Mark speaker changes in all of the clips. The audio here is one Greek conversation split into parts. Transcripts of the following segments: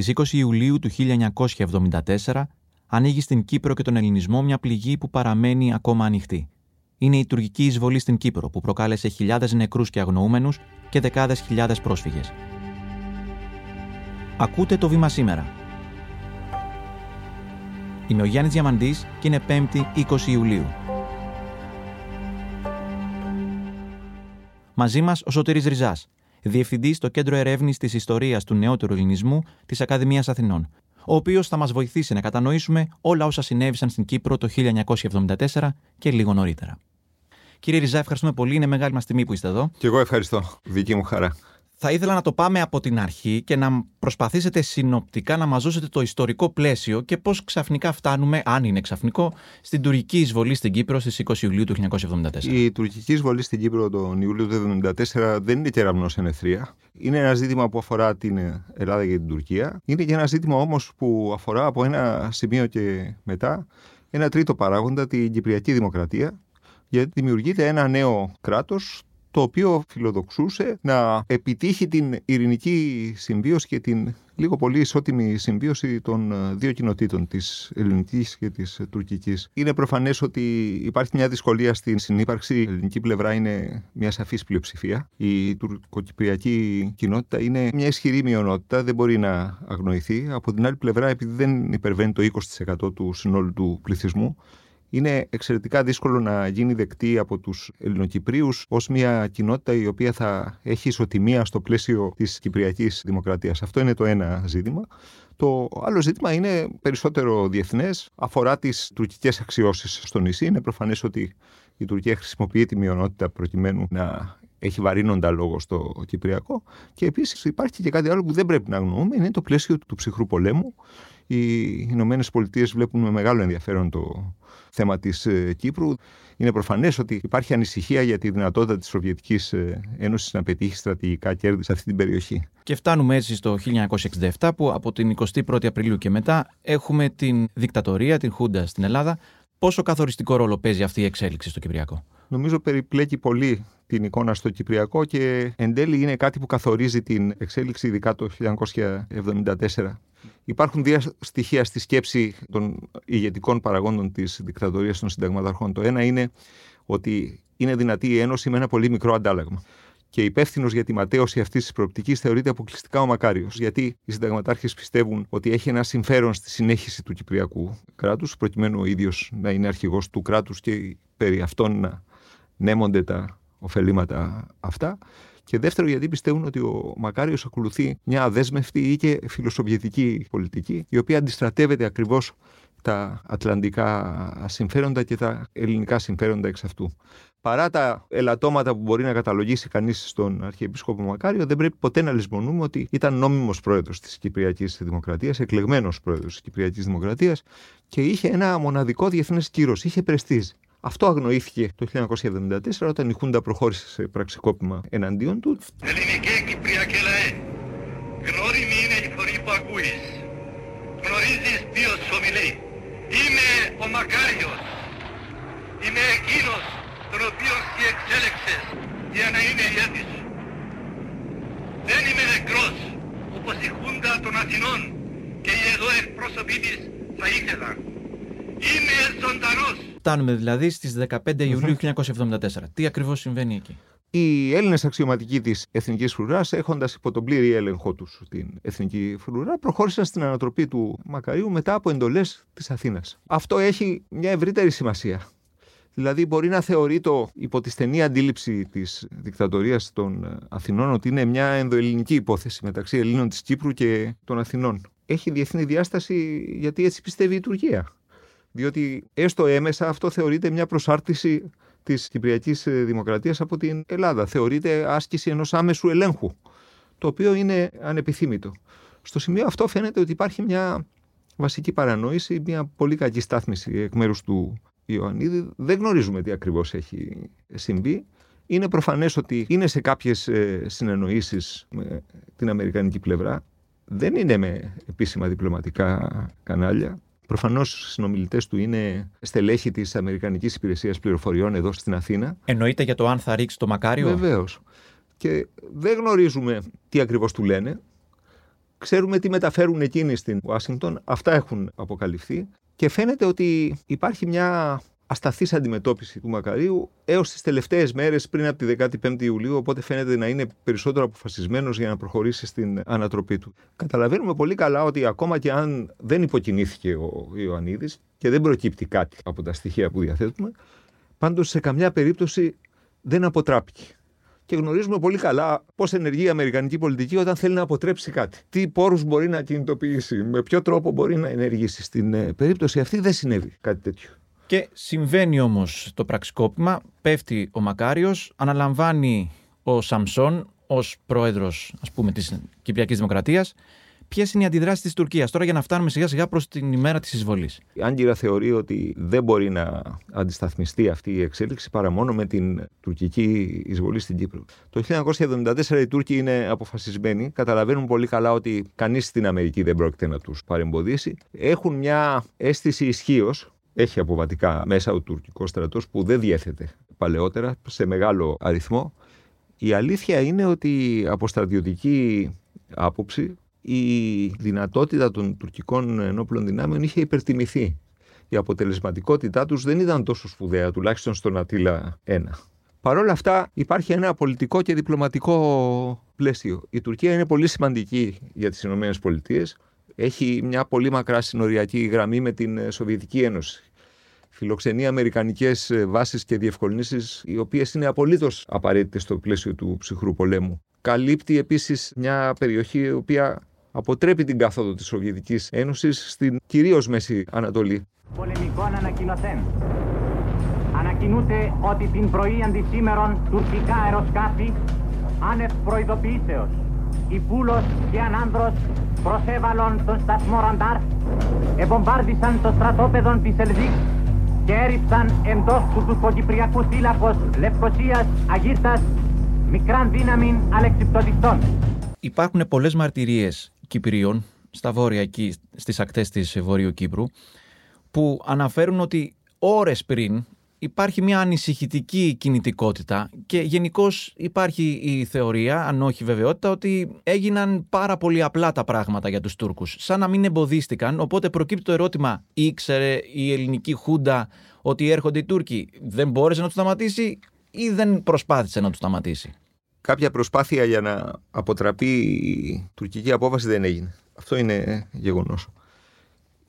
Speaker 1: Στις 20 Ιουλίου του 1974 ανοίγει στην Κύπρο και τον Ελληνισμό μια πληγή που παραμένει ακόμα ανοιχτή. Είναι η τουρκική εισβολή στην Κύπρο που προκάλεσε χιλιάδες νεκρούς και αγνοούμενους και δεκάδες χιλιάδες πρόσφυγες. Ακούτε το βήμα σήμερα. Είμαι ο Γιάννης Διαμαντής και είναι 5η 20 Ιουλίου. Μαζί μας ο Σωτήρης Ριζάς, διευθυντής στο Κέντρο Ερεύνης της Ιστορίας του Νεότερου Ελληνισμού της Ακαδημίας Αθηνών, ο οποίος θα μας βοηθήσει να κατανοήσουμε όλα όσα συνέβησαν στην Κύπρο το 1974 και λίγο νωρίτερα. Κύριε Ριζά, ευχαριστούμε πολύ. Είναι μεγάλη μας τιμή που είστε εδώ.
Speaker 2: Και εγώ ευχαριστώ. Δική μου χαρά.
Speaker 1: Θα ήθελα να το πάμε από την αρχή και να προσπαθήσετε συνοπτικά να μας δώσετε το ιστορικό πλαίσιο και πώς ξαφνικά φτάνουμε, αν είναι ξαφνικό, στην τουρκική εισβολή στην Κύπρο στις 20 Ιουλίου του 1974.
Speaker 2: Η τουρκική εισβολή στην Κύπρο τον Ιούλιο του 1974 δεν είναι κεραμνός ενεθρία. Είναι ένα ζήτημα που αφορά την Ελλάδα και την Τουρκία. Είναι και ένα ζήτημα όμως που αφορά από ένα σημείο και μετά ένα τρίτο παράγοντα, την Κυπριακή Δημοκρατία, γιατί δημιουργείται ένα νέο κράτος το οποίο φιλοδοξούσε να επιτύχει την ειρηνική συμβίωση και την λίγο πολύ ισότιμη συμβίωση των ε, δύο κοινοτήτων, της ελληνικής και της τουρκικής. Είναι προφανές ότι υπάρχει μια δυσκολία στην συνύπαρξη. Η ελληνική πλευρά είναι μια σαφής πλειοψηφία. Η τουρκοκυπριακή κοινότητα είναι μια ισχυρή μειονότητα, δεν μπορεί να αγνοηθεί. Από την άλλη πλευρά, επειδή δεν υπερβαίνει το 20% του συνόλου του πληθυσμού, είναι εξαιρετικά δύσκολο να γίνει δεκτή από τους Ελληνοκυπρίους ως μια κοινότητα η οποία θα έχει ισοτιμία στο πλαίσιο της Κυπριακής Δημοκρατίας. Αυτό είναι το ένα ζήτημα. Το άλλο ζήτημα είναι περισσότερο διεθνές, αφορά τις τουρκικές αξιώσεις στο νησί. Είναι προφανές ότι η Τουρκία χρησιμοποιεί τη μειονότητα προκειμένου να έχει βαρύνοντα λόγο στο Κυπριακό. Και επίσης υπάρχει και κάτι άλλο που δεν πρέπει να αγνοούμε, είναι το πλαίσιο του ψυχρού πολέμου. Οι Ηνωμένες Πολιτείες βλέπουν με μεγάλο ενδιαφέρον το θέμα της ε, Κύπρου. Είναι προφανές ότι υπάρχει ανησυχία για τη δυνατότητα της Σοβιετικής ε, Ένωσης να πετύχει στρατηγικά κέρδη σε αυτή την περιοχή.
Speaker 1: Και φτάνουμε έτσι στο 1967, που από την 21η Απριλίου και μετά έχουμε την δικτατορία, την Χούντα στην Ελλάδα. Πόσο καθοριστικό ρόλο παίζει αυτή η εξέλιξη στο Κυπριακό;
Speaker 2: Νομίζω περιπλέκει πολύ την εικόνα στο Κυπριακό και εν τέλει είναι κάτι που καθορίζει την εξέλιξη ειδικά το 1974. Υπάρχουν δύο στοιχεία στη σκέψη των ηγετικών παραγόντων της δικτατορίας των συνταγματαρχών. Το ένα είναι ότι είναι δυνατή η Ένωση με ένα πολύ μικρό αντάλλαγμα. Και υπεύθυνος για τη ματέωση αυτής της προοπτικής θεωρείται αποκλειστικά ο Μακάριος. Γιατί οι συνταγματάρχες πιστεύουν ότι έχει ένα συμφέρον στη συνέχιση του Κυπριακού κράτους, προκειμένου ο ίδιος να είναι αρχηγός του κράτους και περί αυτών να νέμονται τα ωφελήματα αυτά. Και δεύτερο, γιατί πιστεύουν ότι ο Μακάριος ακολουθεί μια αδέσμευτη ή και φιλοσοβιετική πολιτική, η οποία αντιστρατεύεται ακριβώς τα ατλαντικά συμφέροντα και τα ελληνικά συμφέροντα εξ αυτού. Παρά τα ελαττώματα που μπορεί να καταλογίσει κανείς στον Αρχιεπίσκοπο Μακάριο, δεν πρέπει ποτέ να λησμονούμε ότι ήταν νόμιμος πρόεδρος της Κυπριακής Δημοκρατίας, εκλεγμένος πρόεδρος της Κυπριακής Δημοκρατίας και είχε ένα μοναδικό διεθνές κύρος, είχε πρεστίζ. Αυτό αγνοήθηκε το 1974 όταν η Χούντα προχώρησε σε πραξικόπημα εναντίον του.
Speaker 3: Ελληνική Κυπριακή λαέ, γνώριμη είναι η φωνή που ακούεις. Γνωρίζεις ποιος ομιλεί. Είμαι ο Μακάριος. Είμαι εκείνος τον οποίο εσύ εξέλεξες για να είναι ηγέτης σου. Δεν είμαι νεκρός όπως η Χούντα των Αθηνών και οι εδώ εκπρόσωποι της θα ήθελαν. Είμαι ζωντανός.
Speaker 1: Φτάνουμε δηλαδή στις 15 Ιουλίου 1974. Τι ακριβώς συμβαίνει εκεί;
Speaker 2: Οι Έλληνες αξιωματικοί της Εθνικής Φρουράς, έχοντας υπό τον πλήρη έλεγχό τους την Εθνική Φρουρά, προχώρησαν στην ανατροπή του Μακαρίου μετά από εντολές της Αθήνας. Αυτό έχει μια ευρύτερη σημασία. Δηλαδή, μπορεί να θεωρεί το υπό τη στενή αντίληψη της δικτατορίας των Αθηνών ότι είναι μια ενδοελληνική υπόθεση μεταξύ Ελλήνων της Κύπρου και των Αθηνών. Έχει διεθνή διάσταση γιατί έτσι πιστεύει η Τουρκία. Διότι έστω έμεσα αυτό θεωρείται μια προσάρτηση της Κυπριακής Δημοκρατίας από την Ελλάδα. Θεωρείται άσκηση ενός άμεσου ελέγχου, το οποίο είναι ανεπιθύμητο. Στο σημείο αυτό φαίνεται ότι υπάρχει μια βασική παρανόηση, μια πολύ κακή στάθμιση εκ μέρους του Ιωαννίδη. Δεν γνωρίζουμε τι ακριβώς έχει συμβεί. Είναι προφανές ότι είναι σε κάποιες συνεννοήσεις με την Αμερικανική πλευρά. Δεν είναι με επίσημα διπλωματικά κανάλια. Προφανώς οι συνομιλητές του είναι στελέχη της Αμερικανικής Υπηρεσίας Πληροφοριών εδώ στην Αθήνα.
Speaker 1: Εννοείται για το αν θα ρίξει το μακάριο;
Speaker 2: Βεβαίως. Και δεν γνωρίζουμε τι ακριβώς του λένε. Ξέρουμε τι μεταφέρουν εκείνοι στην Ουάσιγκτον. Αυτά έχουν αποκαλυφθεί. Και φαίνεται ότι υπάρχει μια ασταθής αντιμετώπιση του Μακαρίου έως τις τελευταίες μέρες πριν από τη 15η Ιουλίου. Οπότε φαίνεται να είναι περισσότερο αποφασισμένος για να προχωρήσει στην ανατροπή του. Καταλαβαίνουμε πολύ καλά ότι ακόμα και αν δεν υποκινήθηκε ο Ιωαννίδης και δεν προκύπτει κάτι από τα στοιχεία που διαθέτουμε, πάντως σε καμιά περίπτωση δεν αποτράπηκε. Και γνωρίζουμε πολύ καλά πώς ενεργεί η Αμερικανική πολιτική όταν θέλει να αποτρέψει κάτι. Τι πόρους μπορεί να κινητοποιήσει, με ποιο τρόπο μπορεί να ενεργήσει. Στην ε, περίπτωση αυτή δεν συνέβη κάτι τέτοιο.
Speaker 1: Και συμβαίνει όμως το πραξικόπημα, πέφτει ο Μακάριος, αναλαμβάνει ο Σαμσόν ως πρόεδρος ας πούμε της Κυπριακής Δημοκρατίας Ποιες είναι οι αντιδράσεις της Τουρκίας τώρα για να φτάνουμε σιγά σιγά προς την ημέρα της εισβολής;
Speaker 2: Η Άγκυρα θεωρεί ότι δεν μπορεί να αντισταθμιστεί αυτή η εξέλιξη παρά μόνο με την τουρκική εισβολή στην Κύπρο. Το 1974 οι Τούρκοι είναι αποφασισμένοι, καταλαβαίνουν πολύ καλά ότι κανείς στην Αμερική δεν πρόκειται να τους παρεμποδίσει. Έχουν μια αίσθηση ισχύως έχει αποβατικά μέσα ο τουρκικός στρατός που δεν διέθετε παλαιότερα σε μεγάλο αριθμό. Η αλήθεια είναι ότι από στρατιωτική άποψη η δυνατότητα των τουρκικών ενόπλων δυνάμεων είχε υπερτιμηθεί. Η αποτελεσματικότητά τους δεν ήταν τόσο σπουδαία, τουλάχιστον στον Ατήλα 1. Παρ' όλα αυτά υπάρχει ένα πολιτικό και διπλωματικό πλαίσιο. Η Τουρκία είναι πολύ σημαντική για τις ΗΠΑ. Έχει μια πολύ μακρά συνοριακή γραμμή με την Σοβιετική Ένωση. Φιλοξενεί αμερικανικές βάσεις και διευκολύνσεις, οι οποίες είναι απολύτως απαραίτητες στο πλαίσιο του ψυχρού πολέμου. Καλύπτει επίσης μια περιοχή η οποία αποτρέπει την κάθοδο της Σοβιετικής Ένωσης στην κυρίως Μέση Ανατολή.
Speaker 4: Πολεμικών ανακοινωθέν. Ανακοινούται ότι την πρωί αντισήμερον τουρκικά αεροσκάφη άνευ προειδοποιήσεως Πούλος και Ανάνδρος προσέβαλον τον σταθμό Ραντάρ εμπομπάρδισαν το στρατόπεδο της Ελβίκ και έριψαν εντός του τουρκοκυπριακού θύλακος Λευκοσίας Αγίρτας μικράν δύναμη αλεξιπτοδιστών.
Speaker 1: Υπάρχουν πολλές μαρτυρίες Κυπρίων, στα βόρεια εκεί, στις ακτές της Βορείου Κύπρου, που αναφέρουν ότι ώρες πριν υπάρχει μια ανησυχητική κινητικότητα και γενικώς υπάρχει η θεωρία, αν όχι βεβαιότητα, ότι έγιναν πάρα πολύ απλά τα πράγματα για τους Τούρκους, σαν να μην εμποδίστηκαν, οπότε προκύπτει το ερώτημα, ήξερε η ελληνική χούντα ότι έρχονται οι Τούρκοι, δεν μπόρεσε να τους σταματήσει ή δεν προσπάθησε να τους σταματήσει;
Speaker 2: Κάποια προσπάθεια για να αποτραπεί η τουρκική απόφαση δεν έγινε. Αυτό είναι γεγονός.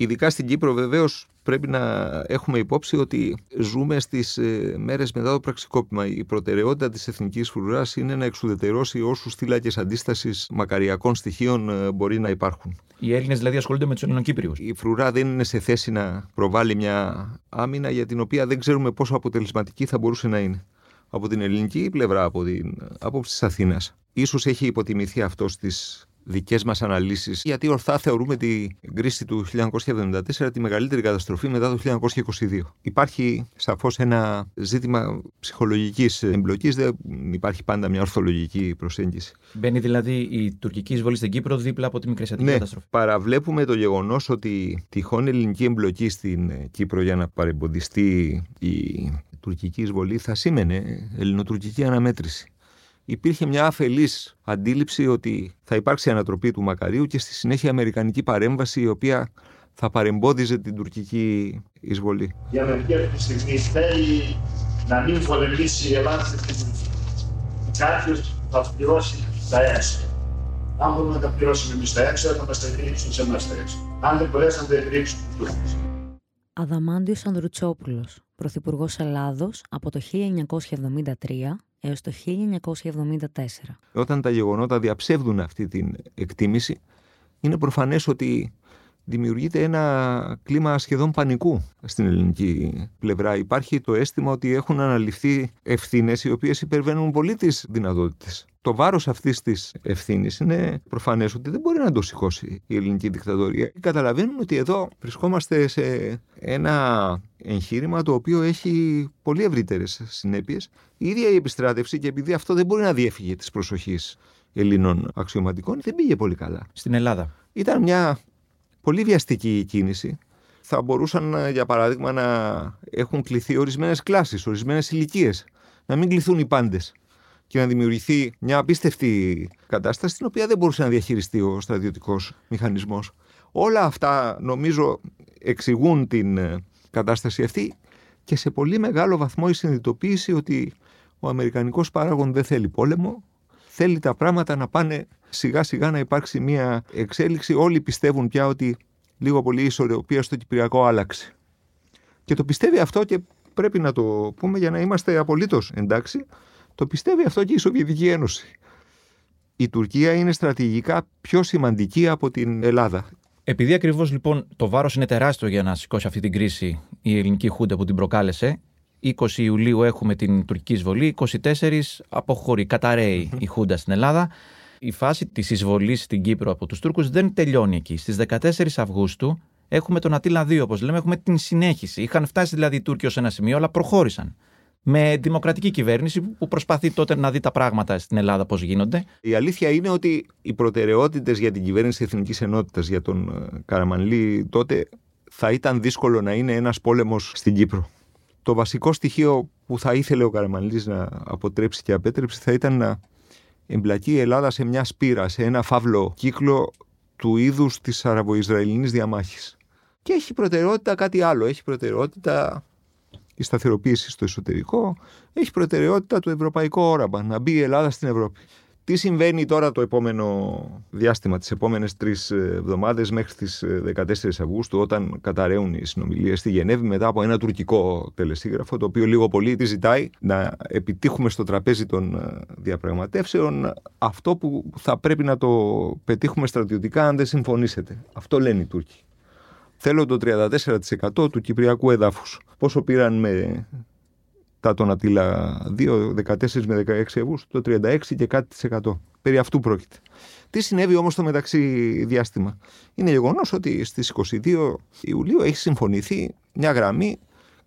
Speaker 2: Ειδικά στην Κύπρο βεβαίως πρέπει να έχουμε υπόψη ότι ζούμε στις ε, μέρες μετά το πραξικόπημα. Η προτεραιότητα της εθνικής φρουράς είναι να εξουδετερώσει όσους θύλακες αντίστασης μακαριακών στοιχείων ε, μπορεί να υπάρχουν.
Speaker 1: Οι Έλληνες δηλαδή ασχολούνται με τους Ελληνοκύπριου.
Speaker 2: Η φρουρά δεν είναι σε θέση να προβάλλει μια άμυνα για την οποία δεν ξέρουμε πόσο αποτελεσματική θα μπορούσε να είναι από την ελληνική πλευρά, από την άποψη της Αθήνας. Ίσως έχει υποτιμηθεί αυτό στις δικές μας αναλύσεις, γιατί ορθά θεωρούμε την κρίση του 1974 τη μεγαλύτερη καταστροφή μετά το 1922. Υπάρχει σαφώς ένα ζήτημα ψυχολογικής εμπλοκής, δεν υπάρχει πάντα μια ορθολογική προσέγγιση.
Speaker 1: Μπαίνει δηλαδή η τουρκική εισβολή στην Κύπρο δίπλα από τη μικρασιατική
Speaker 2: ναι,
Speaker 1: καταστροφή.
Speaker 2: Παραβλέπουμε το γεγονός ότι τυχόν ελληνική εμπλοκή στην Κύπρο για να παρεμποδιστεί η τουρκική εισβολή θα σήμαινε ελληνοτουρκική αναμέτρηση. Υπήρχε μια αφελής αντίληψη ότι θα υπάρξει ανατροπή του Μακαρίου και στη συνέχεια αμερικανική παρέμβαση η οποία θα παρεμπόδιζε την τουρκική εισβολή.
Speaker 5: Για μερική αυτή τη στιγμή θέλει να μην πολεμήσει η Ελλάδα στην Τουρκία. Κάποιο θα πληρώσει τα έξω. Αν μπορούμε να τα πληρώσουμε εμείς τα έξω, θα μας τα εκρήξουν σε εμάς τα έξω. Αν δεν μπορέσουν να τα εκρήξουν του Τούρκου.
Speaker 6: Αδαμάντιος Ανδρουτσόπουλος, Πρωθυπουργός Ελλάδος από το 1973 έως το 1974.
Speaker 2: Όταν τα γεγονότα διαψεύδουν αυτή την εκτίμηση, είναι προφανές ότι δημιουργείται ένα κλίμα σχεδόν πανικού στην ελληνική πλευρά. Υπάρχει το αίσθημα ότι έχουν αναλυφθεί ευθύνες οι οποίες υπερβαίνουν πολύ τις δυνατότητες. Το βάρος αυτής της ευθύνης είναι προφανές ότι δεν μπορεί να το σηκώσει η ελληνική δικτατορία. Καταλαβαίνουν ότι εδώ βρισκόμαστε σε ένα εγχείρημα το οποίο έχει πολύ ευρύτερες συνέπειες. Η ίδια η επιστράτευση, και επειδή αυτό δεν μπορεί να διέφυγε της προσοχής Ελλήνων αξιωματικών, δεν πήγε πολύ καλά.
Speaker 1: Στην Ελλάδα.
Speaker 2: Ήταν μια πολύ βιαστική κίνηση. Θα μπορούσαν, ε, για παράδειγμα, να έχουν κληθεί ορισμένες κλάσεις, ορισμένες ηλικίες. Να μην κληθούν οι πάντες. και να δημιουργηθεί μια απίστευτη κατάσταση την οποία δεν μπορούσε να διαχειριστεί ο στρατιωτικός μηχανισμός. Όλα αυτά νομίζω εξηγούν την ε, κατάσταση αυτή και σε πολύ μεγάλο βαθμό η συνειδητοποίηση ότι ο Αμερικανικός παράγων δεν θέλει πόλεμο, θέλει τα πράγματα να πάνε σιγά σιγά να υπάρξει μια εξέλιξη. Όλοι πιστεύουν πια ότι λίγο πολύ η ισορροπία στο Κυπριακό άλλαξε. Και το πιστεύει αυτό και πρέπει να το πούμε για να είμαστε απολύτως εντάξει. Το πιστεύει αυτό και η Σοβιετική Ένωση. Η Τουρκία είναι στρατηγικά πιο σημαντική από την Ελλάδα.
Speaker 1: Επειδή ακριβώς λοιπόν το βάρος είναι τεράστιο για να σηκώσει αυτή την κρίση η ελληνική Χούντα που την προκάλεσε, 20 Ιουλίου έχουμε την τουρκική εισβολή, 24 αποχωρεί, καταραίει η Χούντα στην Ελλάδα. Η φάση της εισβολής στην Κύπρο από τους Τούρκους δεν τελειώνει εκεί. Στις 14 Αυγούστου έχουμε τον Ατήλα 2, όπως λέμε, έχουμε την συνέχιση. Είχαν φτάσει δηλαδή οι Τούρκοι ως ένα σημείο, αλλά προχώρησαν. Με δημοκρατική κυβέρνηση που προσπαθεί τότε να δει τα πράγματα στην Ελλάδα πώς γίνονται.
Speaker 2: Η αλήθεια είναι ότι οι προτεραιότητες για την κυβέρνηση Εθνικής Ενότητας, για τον ε, Καραμανλή τότε, θα ήταν δύσκολο να είναι ένας πόλεμος στην Κύπρο. Το βασικό στοιχείο που θα ήθελε ο Καραμανλής να αποτρέψει και απέτρεψε θα ήταν να εμπλακεί η Ελλάδα σε μια σπήρα, σε ένα φαύλο κύκλο του είδους της Αραβο-Ισραηλινής διαμάχης. Και έχει προτεραιότητα κάτι άλλο. Έχει προτεραιότητα η σταθεροποίηση στο εσωτερικό. Έχει προτεραιότητα το ευρωπαϊκό όραμα, να μπει η Ελλάδα στην Ευρώπη. Τι συμβαίνει τώρα το επόμενο διάστημα, τις επόμενες τρεις εβδομάδες μέχρι τις 14 Αυγούστου όταν καταραίουν οι συνομιλίες στη Γενέβη μετά από ένα τουρκικό τελεσίγραφο το οποίο λίγο πολύ τη ζητάει να επιτύχουμε στο τραπέζι των ε, διαπραγματεύσεων αυτό που θα πρέπει να το πετύχουμε στρατιωτικά αν δεν συμφωνήσετε. Αυτό λένε οι Τούρκοι. Θέλω το 34% του Κυπριακού εδάφους. Πόσο πήραν με τα τον Ατήλα 2, 14 με 16 Αυγούστου, το 36 και κάτι της εκατό. Περί αυτού πρόκειται. Τι συνέβη όμως στο μεταξύ διάστημα; Είναι γεγονός ότι στις 22 Ιουλίου έχει συμφωνηθεί μια γραμμή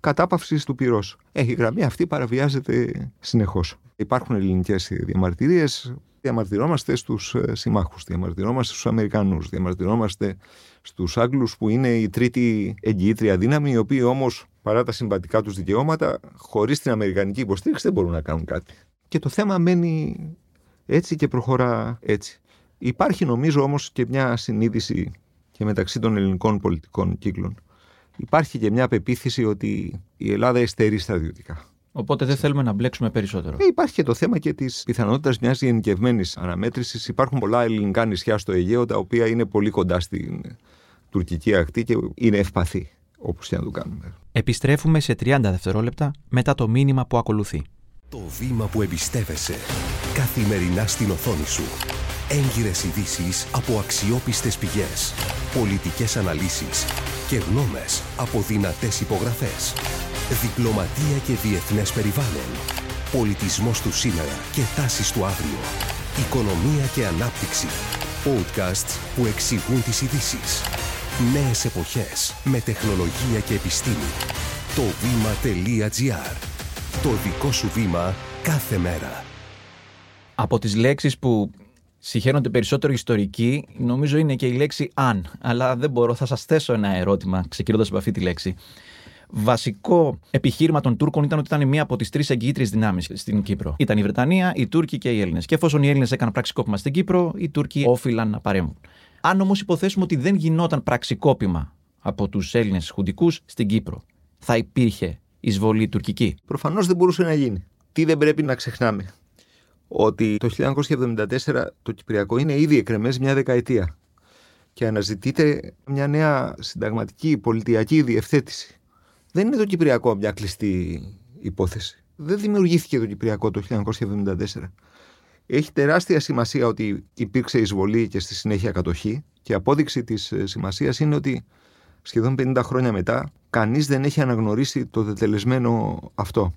Speaker 2: κατάπαυσης του πυρός. Έχει η γραμμή αυτή παραβιάζεται συνεχώς. Υπάρχουν ελληνικές διαμαρτυρίες. Διαμαρτυρόμαστε στους ε, συμμάχους, διαμαρτυρόμαστε στους Αμερικανούς, διαμαρτυρόμαστε στους Άγγλους που είναι η τρίτη εγγυήτρια δύναμη, οι οποίοι όμως παρά τα συμβατικά τους δικαιώματα, χωρίς την Αμερικανική υποστήριξη δεν μπορούν να κάνουν κάτι. Και το θέμα μένει έτσι και προχωρά έτσι. Υπάρχει νομίζω όμως και μια συνείδηση και μεταξύ των ελληνικών πολιτικών κύκλων. Υπάρχει και μια πεποίθηση ότι η Ελλάδα εστερεί στρατιωτικά.
Speaker 1: Οπότε δεν θέλουμε να μπλέξουμε περισσότερο.
Speaker 2: Ε, υπάρχει και το θέμα και της πιθανότητας μιας γενικευμένης αναμέτρησης. Υπάρχουν πολλά ελληνικά νησιά στο Αιγαίο τα οποία είναι πολύ κοντά στην τουρκική ακτή και είναι ευπαθή όπως και να το κάνουμε.
Speaker 1: Επιστρέφουμε σε 30 δευτερόλεπτα μετά το μήνυμα που ακολουθεί.
Speaker 7: Το βήμα που εμπιστεύεσαι. Καθημερινά στην οθόνη σου. Έγκυρες ειδήσεις από αξιόπιστες πηγές. Πολιτικές αναλύσεις και γνώμες από δυνατές υπογραφές. Διπλωματία και διεθνές περιβάλλον. Πολιτισμός του σήμερα και τάσεις του αύριο. Οικονομία και ανάπτυξη. Podcasts που εξηγούν τις ειδήσεις. Νέες εποχές με τεχνολογία και επιστήμη. Το βήμα.gr Το δικό σου βήμα κάθε μέρα.
Speaker 1: Από τις λέξεις που συχαίνονται περισσότερο ιστορικοί, νομίζω είναι και η λέξη «αν». Αλλά δεν μπορώ, θα σας θέσω ένα ερώτημα, ξεκινώντας από αυτή τη λέξη. Βασικό επιχείρημα των Τούρκων ήταν ότι ήταν μία από τις τρεις εγγυήτριες δυνάμεις στην Κύπρο. Ήταν η Βρετανία, οι Τούρκοι και οι Έλληνες. Και εφόσον οι Έλληνες έκαναν πραξικόπημα στην Κύπρο, οι Τούρκοι όφυλαν να παρέμβουν. Αν όμως υποθέσουμε ότι δεν γινόταν πραξικόπημα από τους Έλληνες χουντικούς στην Κύπρο, θα υπήρχε εισβολή τουρκική;
Speaker 2: Προφανώς δεν μπορούσε να γίνει. Τι δεν πρέπει να ξεχνάμε. Ότι το 1974 το Κυπριακό είναι ήδη εκρεμές μια δεκαετία και αναζητείται μια νέα συνταγματική πολιτιακή διευθέτηση. Δεν είναι το Κυπριακό μια κλειστή υπόθεση. Δεν δημιουργήθηκε το Κυπριακό το 1974. Έχει τεράστια σημασία ότι υπήρξε εισβολή και στη συνέχεια κατοχή και απόδειξη της ε, σημασίας είναι ότι σχεδόν 50 χρόνια μετά κανείς δεν έχει αναγνωρίσει το δετελεσμένο αυτό.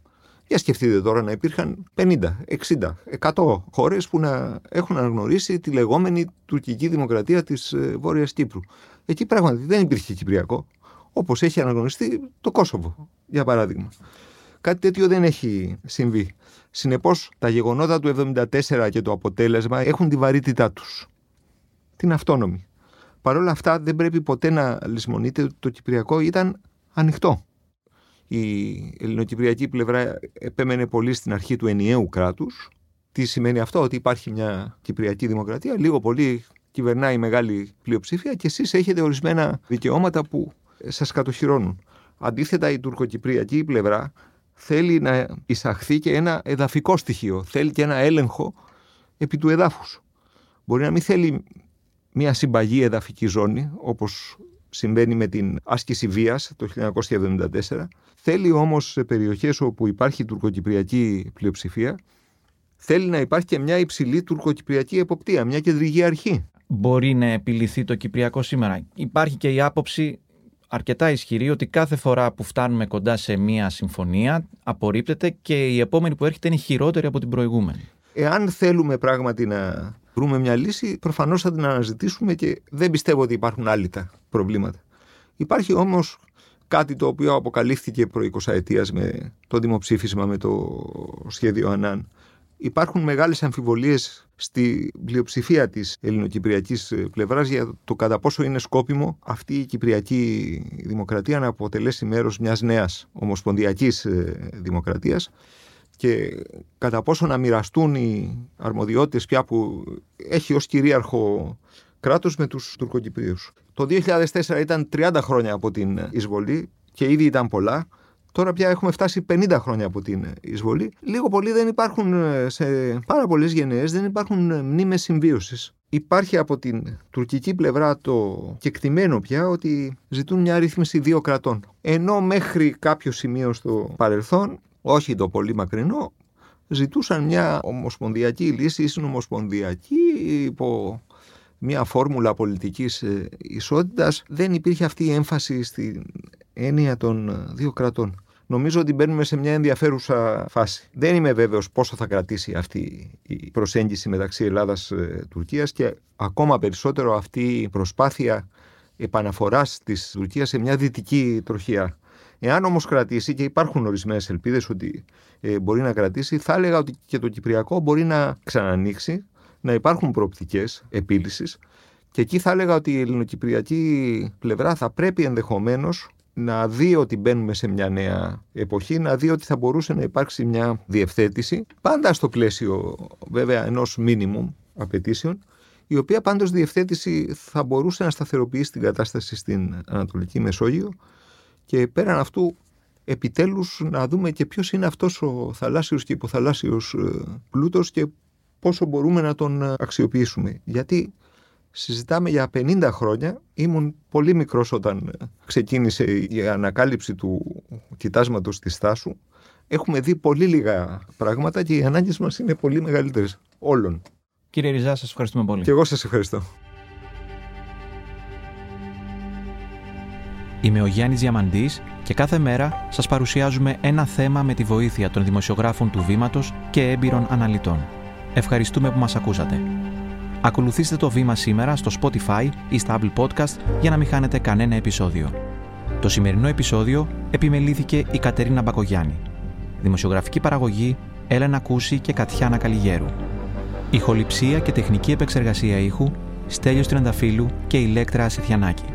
Speaker 2: Για σκεφτείτε τώρα να υπήρχαν 50, 60, 100 χώρες που να έχουν αναγνωρίσει τη λεγόμενη τουρκική δημοκρατία της ε, Βόρειας Κύπρου. Εκεί πράγματι δεν υπήρχε Κυπριακό, όπως έχει αναγνωριστεί το Κόσοβο, για παράδειγμα. Κάτι τέτοιο δεν έχει συμβεί. Συνεπώς, τα γεγονότα του 1974 και το αποτέλεσμα έχουν τη βαρύτητά τους. Την αυτόνομη. Παρ' όλα αυτά, δεν πρέπει ποτέ να λησμονείτε ότι το Κυπριακό ήταν ανοιχτό. Η ελληνοκυπριακή πλευρά επέμενε πολύ στην αρχή του ενιαίου κράτους Τι σημαίνει αυτό, ότι υπάρχει μια Κυπριακή Δημοκρατία, λίγο πολύ κυβερνάει η μεγάλη πλειοψηφία και εσείς έχετε ορισμένα δικαιώματα που σας κατοχυρώνουν. Αντίθετα η τουρκοκυπριακή πλευρά θέλει να εισαχθεί και ένα εδαφικό στοιχείο, θέλει και ένα έλεγχο επί του εδάφους. Μπορεί να μην θέλει μια συμπαγή εδαφική ζώνη, όπως συμβαίνει με την άσκηση βίας το 1974. Θέλει όμως σε περιοχές όπου υπάρχει τουρκοκυπριακή πλειοψηφία, θέλει να υπάρχει και μια υψηλή τουρκοκυπριακή εποπτεία, μια κεντρική αρχή.
Speaker 1: Μπορεί να επιληθεί το Κυπριακό σήμερα. Υπάρχει και η άποψη αρκετά ισχυρή ότι κάθε φορά που φτάνουμε κοντά σε μία συμφωνία απορρίπτεται και η επόμενη που έρχεται είναι χειρότερη από την προηγούμενη.
Speaker 2: Εάν θέλουμε πράγματι να βρούμε μια λύση, προφανώς θα την αναζητήσουμε και δεν πιστεύω ότι υπάρχουν άλυτα προβλήματα. Υπάρχει όμως κάτι το οποίο αποκαλύφθηκε προ 20 ετίας με το δημοψήφισμα με το σχέδιο ΑΝΑΝ. Υπάρχουν μεγάλες αμφιβολίες στη πλειοψηφία της ελληνοκυπριακής πλευράς για το κατά πόσο είναι σκόπιμο αυτή η κυπριακή δημοκρατία να αποτελέσει μέρος μιας νέας ομοσπονδιακής ε, δημοκρατίας και κατά πόσο να μοιραστούν οι αρμοδιότητες πια που έχει ως κυρίαρχο κράτος με τους Τουρκοκυπρίους. Το 2004 ήταν 30 χρόνια από την εισβολή και ήδη ήταν πολλά. Τώρα πια έχουμε φτάσει 50 χρόνια από την εισβολή. Λίγο πολύ δεν υπάρχουν σε πάρα πολλές γενναίες, δεν υπάρχουν μνήμες συμβίωσης. Υπάρχει από την τουρκική πλευρά το κεκτημένο πια ότι ζητούν μια ρύθμιση δύο κρατών. Ενώ μέχρι κάποιο σημείο στο παρελθόν όχι το πολύ μακρινό, ζητούσαν μια ομοσπονδιακή λύση ή συνομοσπονδιακή υπό μια φόρμουλα πολιτικής ε, ισότητας. Δεν υπήρχε αυτή η έμφαση στην έννοια των ε, δύο κρατών. Νομίζω ότι μπαίνουμε σε μια ενδιαφέρουσα φάση. Δεν είμαι βέβαιος πόσο θα κρατήσει αυτή η προσέγγιση μεταξύ Ελλάδας-Τουρκίας ε, και ακόμα περισσότερο αυτή η προσπάθεια επαναφοράς της Τουρκίας σε μια δυτική τροχιά. Εάν όμως κρατήσει, και υπάρχουν ορισμένες ελπίδες ότι ε, μπορεί να κρατήσει, θα έλεγα ότι και το Κυπριακό μπορεί να ξανανοίξει, να υπάρχουν προοπτικές επίλυσης. Και εκεί θα έλεγα ότι η ελληνοκυπριακή πλευρά θα πρέπει ενδεχομένως να δει ότι μπαίνουμε σε μια νέα εποχή, να δει ότι θα μπορούσε να υπάρξει μια διευθέτηση, πάντα στο πλαίσιο βέβαια ενός μίνιμουμ απαιτήσεων, η οποία πάντως διευθέτηση θα μπορούσε να σταθεροποιήσει την κατάσταση στην Ανατολική Μεσόγειο και πέραν αυτού επιτέλους να δούμε και ποιος είναι αυτός ο θαλάσσιος και υποθαλάσσιος ε, πλούτος και πόσο μπορούμε να τον ε, αξιοποιήσουμε. Γιατί συζητάμε για 50 χρόνια, ήμουν πολύ μικρός όταν ε, ξεκίνησε η ανακάλυψη του κοιτάσματος της Στάσου. Έχουμε δει πολύ λίγα πράγματα και οι ανάγκες μας είναι πολύ μεγαλύτερες όλων.
Speaker 1: Κύριε Ριζά, σας ευχαριστούμε πολύ.
Speaker 2: Και εγώ σας ευχαριστώ.
Speaker 1: Είμαι ο Γιάννης Διαμαντής και κάθε μέρα σας παρουσιάζουμε ένα θέμα με τη βοήθεια των δημοσιογράφων του Βήματος και έμπειρων αναλυτών. Ευχαριστούμε που μας ακούσατε. Ακολουθήστε το Βήμα σήμερα στο Spotify ή στα Apple Podcast για να μην χάνετε κανένα επεισόδιο. Το σημερινό επεισόδιο επιμελήθηκε η Κατερίνα Μπακογιάννη. Δημοσιογραφική παραγωγή Έλενα Κούση και Κατιάνα Καλιγέρου. Ηχοληψία και τεχνική επεξεργασία ήχου Στέλιος Τριανταφύλου και Ηλέκτρα Ασιθιανάκη.